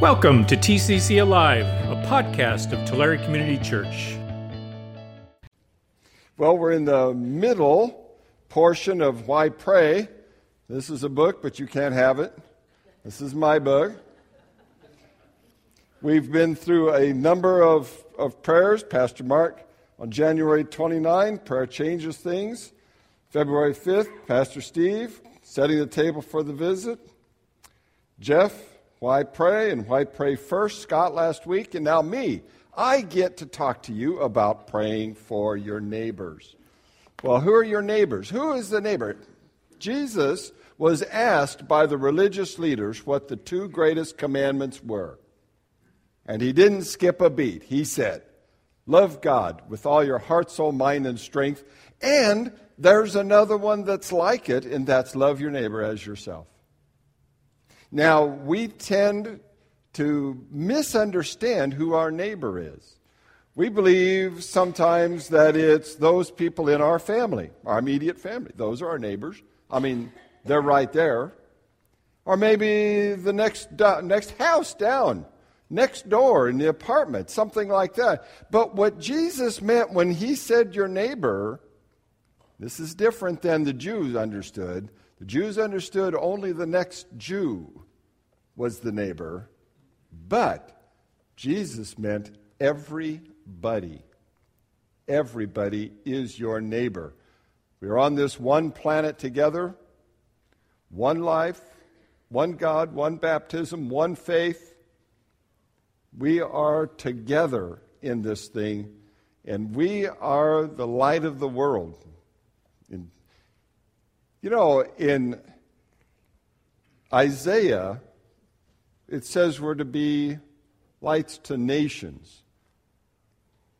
Welcome to TCC Alive, a podcast of Tulare Community Church. Well, we're in the middle portion of Why Pray. This is a book, but you can't have it. This is my book. We've been through a number of, of prayers. Pastor Mark on January 29, prayer changes things. February 5th, Pastor Steve setting the table for the visit. Jeff why pray and why pray first? Scott last week, and now me. I get to talk to you about praying for your neighbors. Well, who are your neighbors? Who is the neighbor? Jesus was asked by the religious leaders what the two greatest commandments were. And he didn't skip a beat. He said, Love God with all your heart, soul, mind, and strength. And there's another one that's like it, and that's love your neighbor as yourself. Now, we tend to misunderstand who our neighbor is. We believe sometimes that it's those people in our family, our immediate family. Those are our neighbors. I mean, they're right there. Or maybe the next, next house down, next door in the apartment, something like that. But what Jesus meant when he said your neighbor, this is different than the Jews understood. The Jews understood only the next Jew was the neighbor, but Jesus meant everybody. Everybody is your neighbor. We are on this one planet together, one life, one God, one baptism, one faith. We are together in this thing, and we are the light of the world. You know, in Isaiah, it says we're to be lights to nations.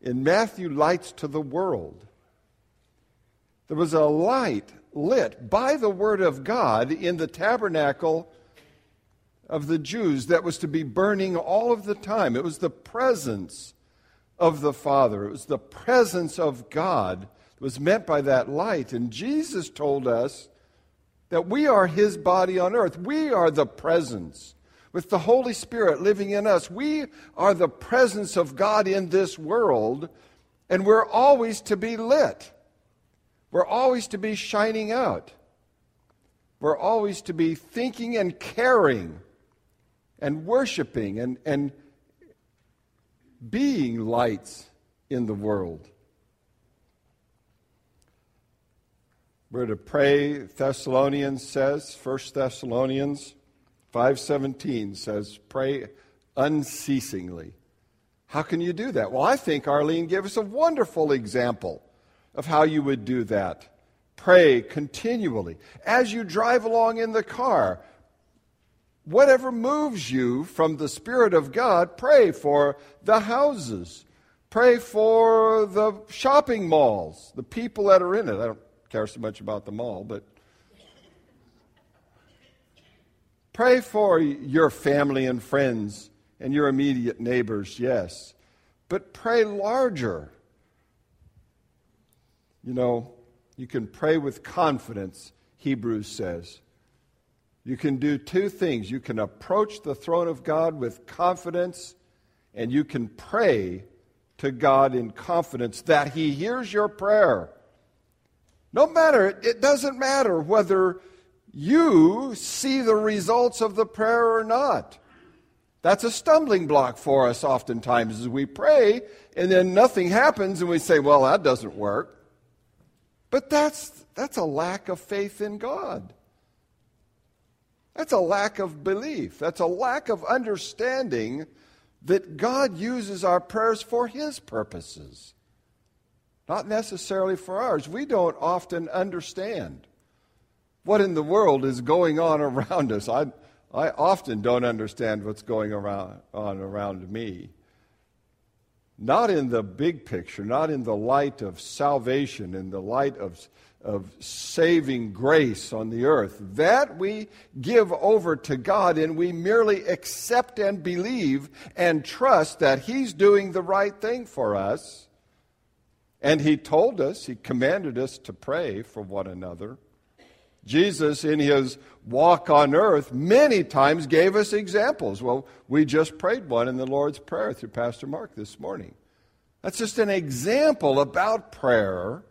In Matthew, lights to the world. There was a light lit by the Word of God in the tabernacle of the Jews that was to be burning all of the time. It was the presence of the Father, it was the presence of God that was meant by that light. And Jesus told us that we are His body on earth, we are the presence with the Holy Spirit living in us, we are the presence of God in this world, and we're always to be lit. We're always to be shining out. We're always to be thinking and caring and worshiping and, and being lights in the world. We're to pray, Thessalonians says, 1 Thessalonians 517 says, pray unceasingly. How can you do that? Well, I think Arlene gave us a wonderful example of how you would do that. Pray continually. As you drive along in the car, whatever moves you from the Spirit of God, pray for the houses. Pray for the shopping malls, the people that are in it. I don't care so much about the mall, but Pray for your family and friends and your immediate neighbors, yes. But pray larger. You know, you can pray with confidence, Hebrews says. You can do two things. You can approach the throne of God with confidence, and you can pray to God in confidence that He hears your prayer. No matter, it doesn't matter whether you see the results of the prayer or not. That's a stumbling block for us oftentimes as we pray and then nothing happens and we say, well, that doesn't work. But that's, that's a lack of faith in God. That's a lack of belief. That's a lack of understanding that God uses our prayers for His purposes, not necessarily for ours. We don't often understand what in the world is going on around us. I, I often don't understand what's going around, on around me. Not in the big picture, not in the light of salvation, in the light of, of saving grace on the earth. That we give over to God and we merely accept and believe and trust that He's doing the right thing for us. And He told us, He commanded us to pray for one another. Jesus, in his walk on earth, many times gave us examples. Well, we just prayed one in the Lord's Prayer through Pastor Mark this morning. That's just an example about prayer.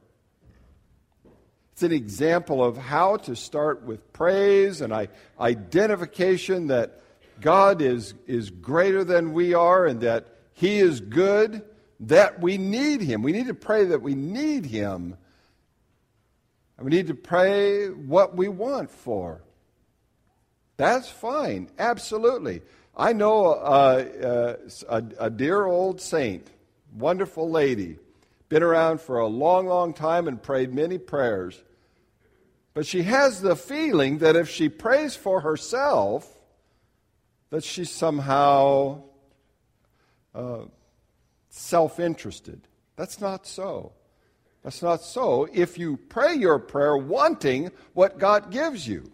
It's an example of how to start with praise and identification that God is, is greater than we are and that He is good, that we need Him. We need to pray that we need Him. And we need to pray what we want for. That's fine, absolutely. I know uh, uh, a, a dear old saint, wonderful lady, been around for a long, long time and prayed many prayers. But she has the feeling that if she prays for herself, that she's somehow uh, self interested. That's not so. That's not so if you pray your prayer wanting what God gives you.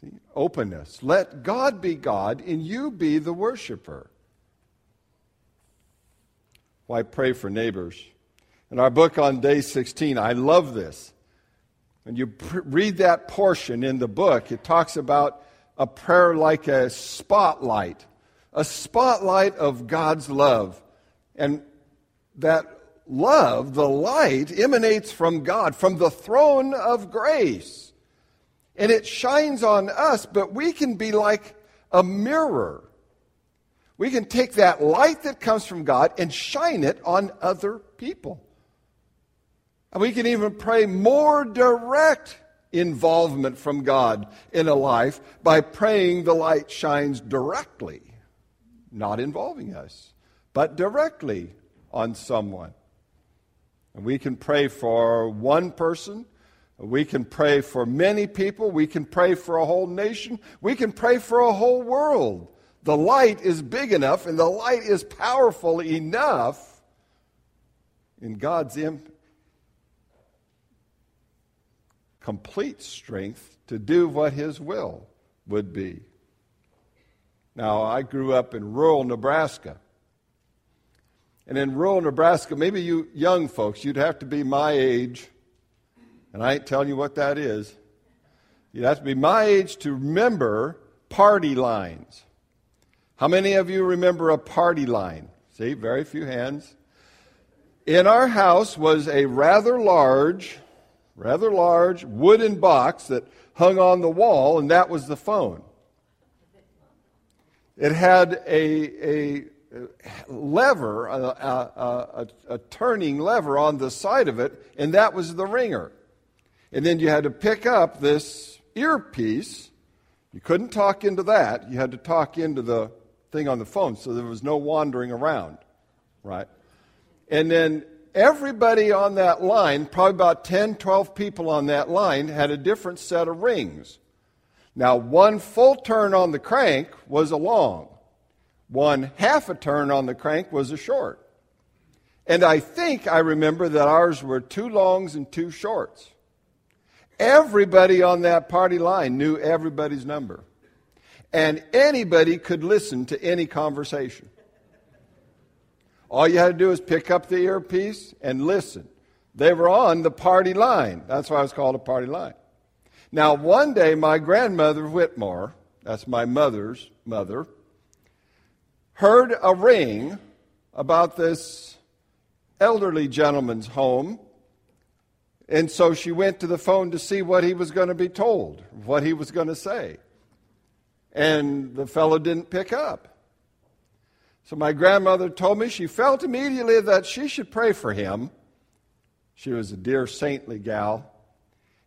See, openness. Let God be God and you be the worshiper. Why pray for neighbors? In our book on day 16, I love this. When you pr- read that portion in the book, it talks about a prayer like a spotlight, a spotlight of God's love. And that love, the light, emanates from God, from the throne of grace. And it shines on us, but we can be like a mirror. We can take that light that comes from God and shine it on other people. And we can even pray more direct involvement from God in a life by praying the light shines directly, not involving us, but directly on someone. And we can pray for one person. We can pray for many people. We can pray for a whole nation. We can pray for a whole world. The light is big enough and the light is powerful enough in God's Im- complete strength to do what His will would be. Now, I grew up in rural Nebraska. And in rural Nebraska, maybe you young folks, you'd have to be my age, and I ain't telling you what that is. You'd have to be my age to remember party lines. How many of you remember a party line? See, very few hands. In our house was a rather large rather large wooden box that hung on the wall, and that was the phone. It had a, a lever, a, a, a, turning lever on the side of it, and that was the ringer. And then you had to pick up this earpiece. You couldn't talk into that. You had to talk into the thing on the phone, so there was no wandering around, right? And then everybody on that line, probably about 10, 12 people on that line, had a different set of rings. Now, one full turn on the crank was a long, one half a turn on the crank was a short. And I think I remember that ours were two longs and two shorts. Everybody on that party line knew everybody's number. And anybody could listen to any conversation. All you had to do is pick up the earpiece and listen. They were on the party line. That's why it was called a party line. Now, one day, my grandmother Whitmore, that's my mother's mother, heard a ring about this elderly gentleman's home. And so she went to the phone to see what he was going to be told, what he was going to say. And the fellow didn't pick up. So my grandmother told me she felt immediately that she should pray for him. She was a dear saintly gal.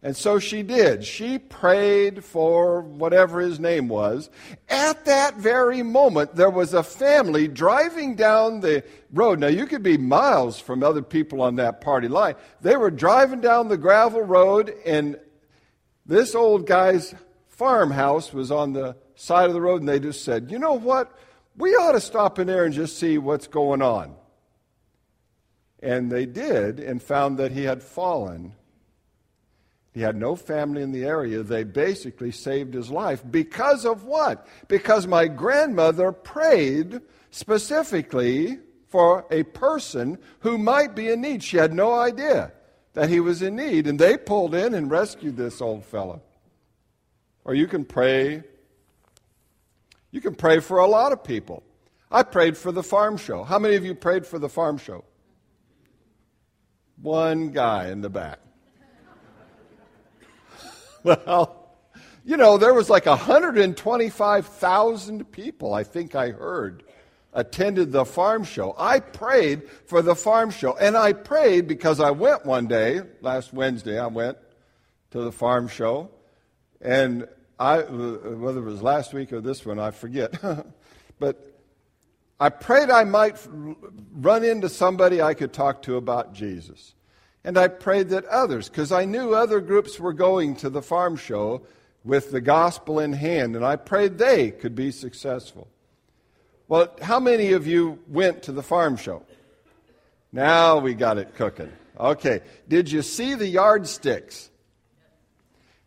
And so she did. She prayed for whatever his name was. At that very moment, there was a family driving down the road. Now, you could be miles from other people on that party line. They were driving down the gravel road, and this old guy's farmhouse was on the side of the road, and they just said, You know what? we ought to stop in there and just see what's going on. And they did and found that he had fallen. He had no family in the area. They basically saved his life. Because of what? Because my grandmother prayed specifically for a person who might be in need. She had no idea. that he was in need, and they pulled in and rescued this old fellow. Or you can pray. You can pray for a lot of people. I prayed for the farm show. How many of you prayed for the farm show? One guy in the back. Well, you know, there was like 125,000 people, I think I heard, attended the farm show. I prayed for the farm show. And I prayed because I went one day, last Wednesday, I went to the farm show. And I, whether it was last week or this one, I forget. but I prayed I might run into somebody I could talk to about Jesus. And I prayed that others, because I knew other groups were going to the farm show with the gospel in hand, and I prayed they could be successful. Well, how many of you went to the farm show? Now we got it cooking. Okay. Did you see the yardsticks?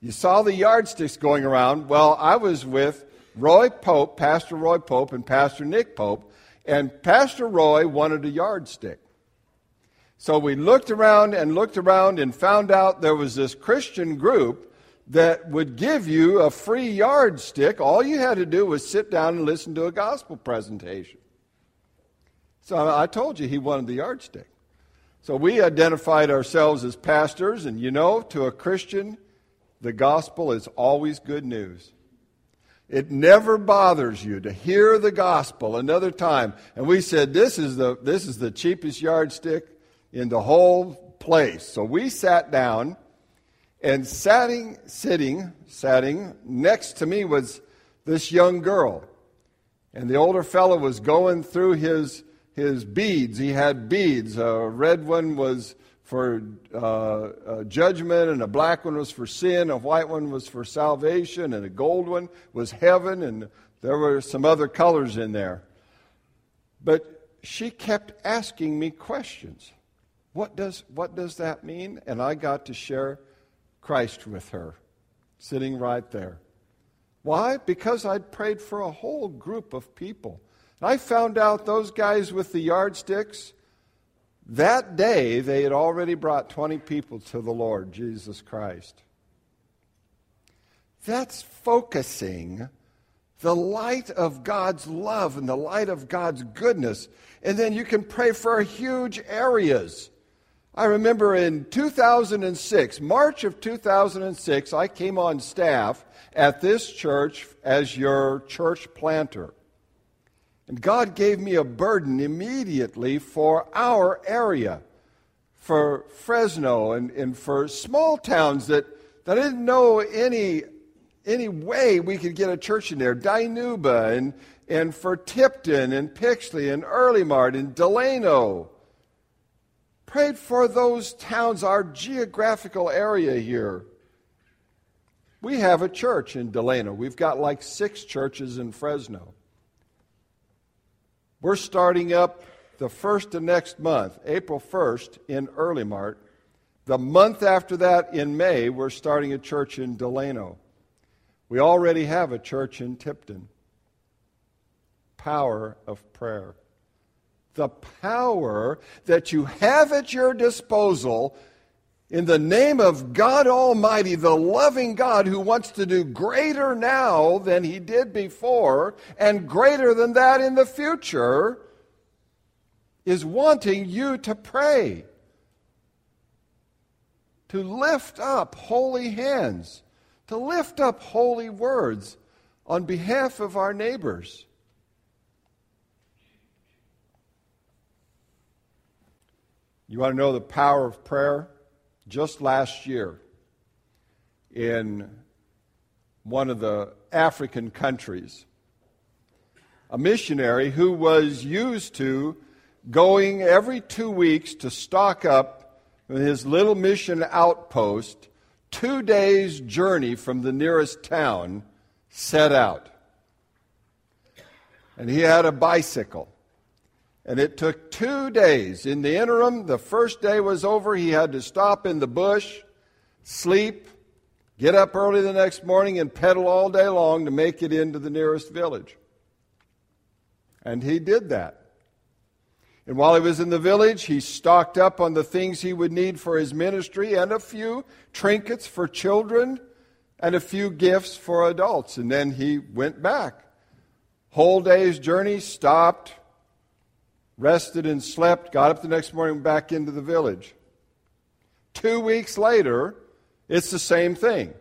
You saw the yardsticks going around. Well, I was with Roy Pope, Pastor Roy Pope, and Pastor Nick Pope, and Pastor Roy wanted a yardstick. So we looked around and looked around and found out there was this Christian group that would give you a free yardstick. All you had to do was sit down and listen to a gospel presentation. So I told you he wanted the yardstick. So we identified ourselves as pastors, and you know, to a Christian, the gospel is always good news. It never bothers you to hear the gospel another time. And we said, this is the, this is the cheapest yardstick in the whole place. So we sat down, and sitting, sitting, sitting next to me was this young girl. And the older fellow was going through his, his beads. He had beads. A red one was for uh, judgment, and a black one was for sin, a white one was for salvation, and a gold one was heaven, and there were some other colors in there. But she kept asking me questions. What does, what does that mean? And I got to share Christ with her, sitting right there. Why? Because I'd prayed for a whole group of people. And I found out those guys with the yardsticks, that day, they had already brought 20 people to the Lord Jesus Christ. That's focusing the light of God's love and the light of God's goodness. And then you can pray for huge areas. I remember in 2006, March of 2006, I came on staff at this church as your church planter. And God gave me a burden immediately for our area, for Fresno and, and for small towns that, that I didn't know any, any way we could get a church in there. Dinuba and, and for Tipton and Pixley and Earlimart and Delano. Prayed for those towns, our geographical area here. We have a church in Delano. We've got like six churches in Fresno. We're starting up the first of next month, April 1st, in Earlimart. The month after that, in May, we're starting a church in Delano. We already have a church in Tipton. Power of prayer. The power that you have at your disposal in the name of God Almighty, the loving God who wants to do greater now than he did before and greater than that in the future, is wanting you to pray, to lift up holy hands, to lift up holy words on behalf of our neighbors. You want to know the power of prayer? just last year in one of the African countries. A missionary who was used to going every two weeks to stock up his little mission outpost, two days' journey from the nearest town, set out. And he had a bicycle. And it took two days. In the interim, the first day was over. He had to stop in the bush, sleep, get up early the next morning, and pedal all day long to make it into the nearest village. And he did that. And while he was in the village, he stocked up on the things he would need for his ministry and a few trinkets for children and a few gifts for adults. And then he went back. Whole day's journey, stopped, rested and slept, got up the next morning, back into the village. Two weeks later, it's the same thing.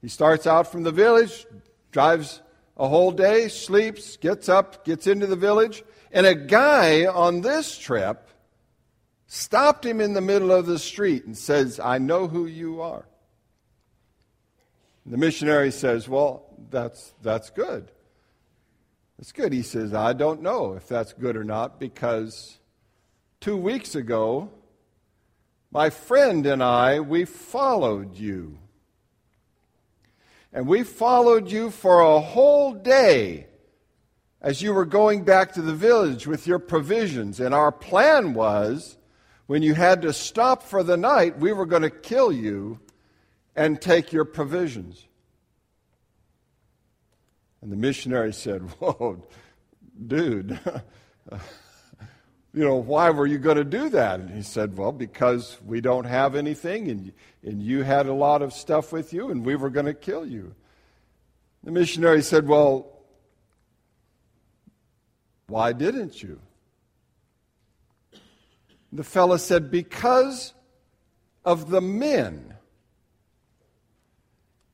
He starts out from the village, drives a whole day, sleeps, gets up, gets into the village, and a guy on this trip stopped him in the middle of the street and says, I know who you are. The missionary says, Well, that's, that's good. That's good. He says, I don't know if that's good or not because two weeks ago, my friend and I, we followed you. And we followed you for a whole day as you were going back to the village with your provisions. And our plan was when you had to stop for the night, we were going to kill you and take your provisions. And the missionary said, Whoa, dude, you know, why were you going to do that? And he said, Well, because we don't have anything, and, and you had a lot of stuff with you, and we were going to kill you. The missionary said, Well, why didn't you? The fellow said, Because of the men.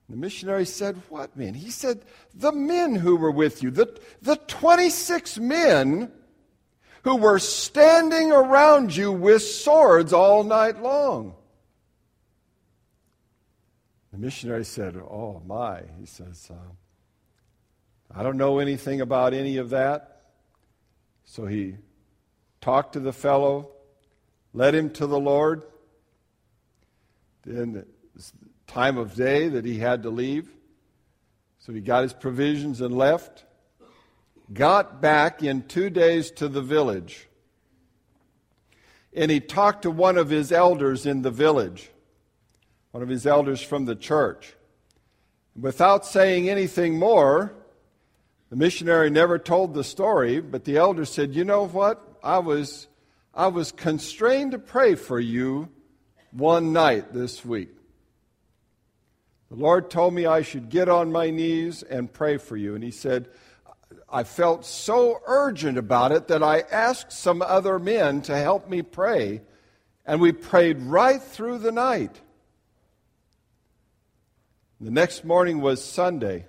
The missionary said, What men? He said, The men who were with you, the, the 26 men who were standing around you with swords all night long. The missionary said, Oh, my. He says, uh, I don't know anything about any of that. So he talked to the fellow, led him to the Lord. Then time of day that he had to leave. So he got his provisions and left. Got back in two days to the village. And he talked to one of his elders in the village, one of his elders from the church. Without saying anything more, the missionary never told the story, but the elder said, You know what? I was, I was constrained to pray for you one night this week. The Lord told me I should get on my knees and pray for you. And he said, I felt so urgent about it that I asked some other men to help me pray. And we prayed right through the night. The next morning was Sunday.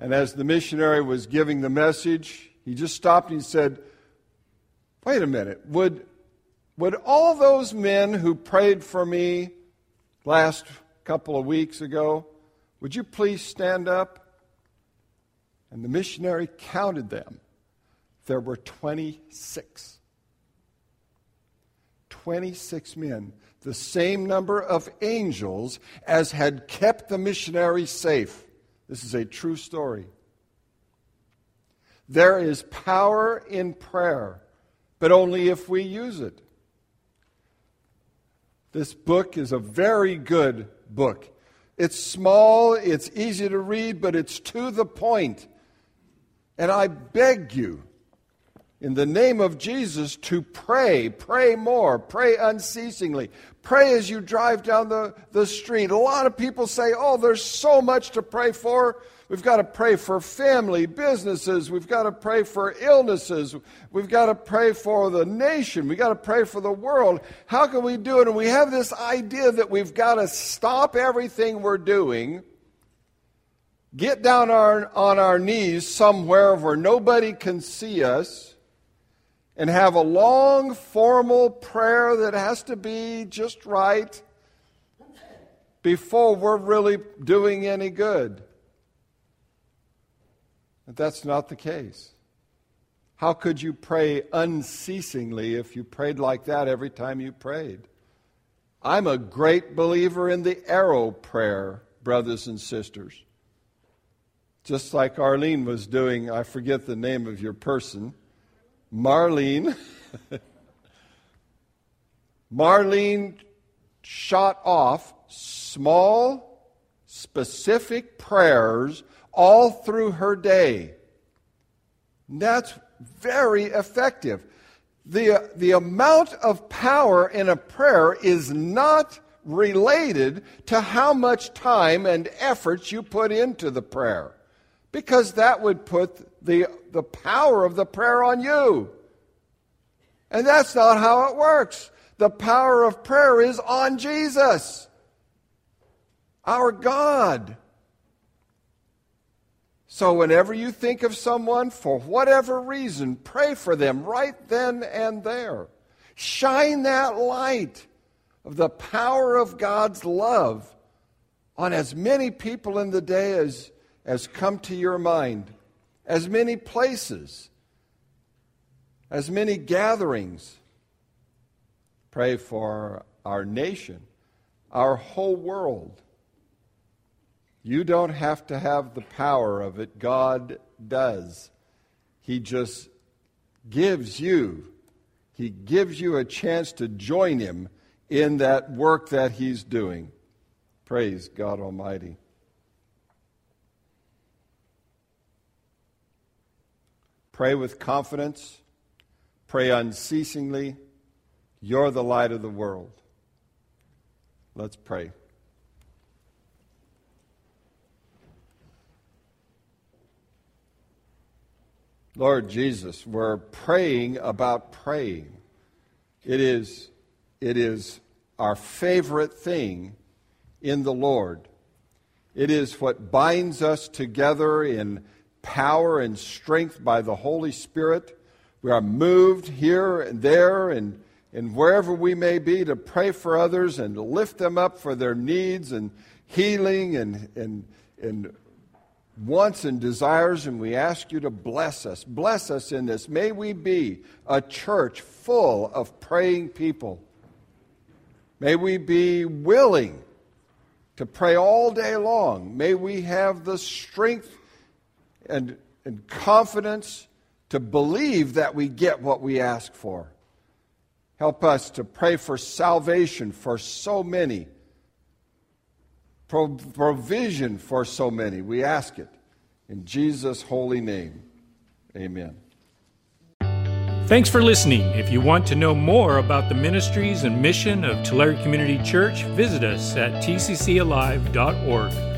And as the missionary was giving the message, he just stopped and he said, Wait a minute. Would, would all those men who prayed for me last couple of weeks ago, would you please stand up? And the missionary counted them. There were 26. 26 men, the same number of angels as had kept the missionary safe. This is a true story. There is power in prayer, but only if we use it. This book is a very good book. It's small, it's easy to read, but it's to the point. And I beg you, in the name of Jesus, to pray. Pray more. Pray unceasingly. Pray as you drive down the, the street. A lot of people say, oh, there's so much to pray for. We've got to pray for family, businesses. We've got to pray for illnesses. We've got to pray for the nation. We've got to pray for the world. How can we do it? And we have this idea that we've got to stop everything we're doing, get down our, on our knees somewhere where nobody can see us and have a long formal prayer that has to be just right before we're really doing any good. But that's not the case. How could you pray unceasingly if you prayed like that every time you prayed? I'm a great believer in the arrow prayer, brothers and sisters. Just like Arlene was doing, I forget the name of your person Marlene. Marlene shot off small, specific prayers all through her day. That's very effective. the, the amount of power in a prayer is not related to how much time and effort you put into the prayer, because that would put the, the power of the prayer on you. And that's not how it works. The power of prayer is on Jesus, our God. So, whenever you think of someone, for whatever reason, pray for them right then and there. Shine that light of the power of God's love on as many people in the day as, as come to your mind, as many places, as many gatherings. Pray for our nation, our whole world. You don't have to have the power of it, God does. He just gives you, He gives you a chance to join Him in that work that He's doing. Praise God Almighty. Pray with confidence. Pray unceasingly. You're the light of the world. Let's pray. Lord Jesus, we're praying about praying. It is, it is our favorite thing in the Lord. It is what binds us together in power and strength by the Holy Spirit. We are moved here and there and, and wherever we may be to pray for others and lift them up for their needs and healing and, and, and wants and desires, and we ask you to bless us. Bless us in this. May we be a church full of praying people. May we be willing to pray all day long. May we have the strength and, and confidence to believe that we get what we ask for. Help us to pray for salvation for so many provision for so many. We ask it in Jesus' holy name. Amen. Thanks for listening. If you want to know more about the ministries and mission of Tulare Community Church, visit us at tccalive.org.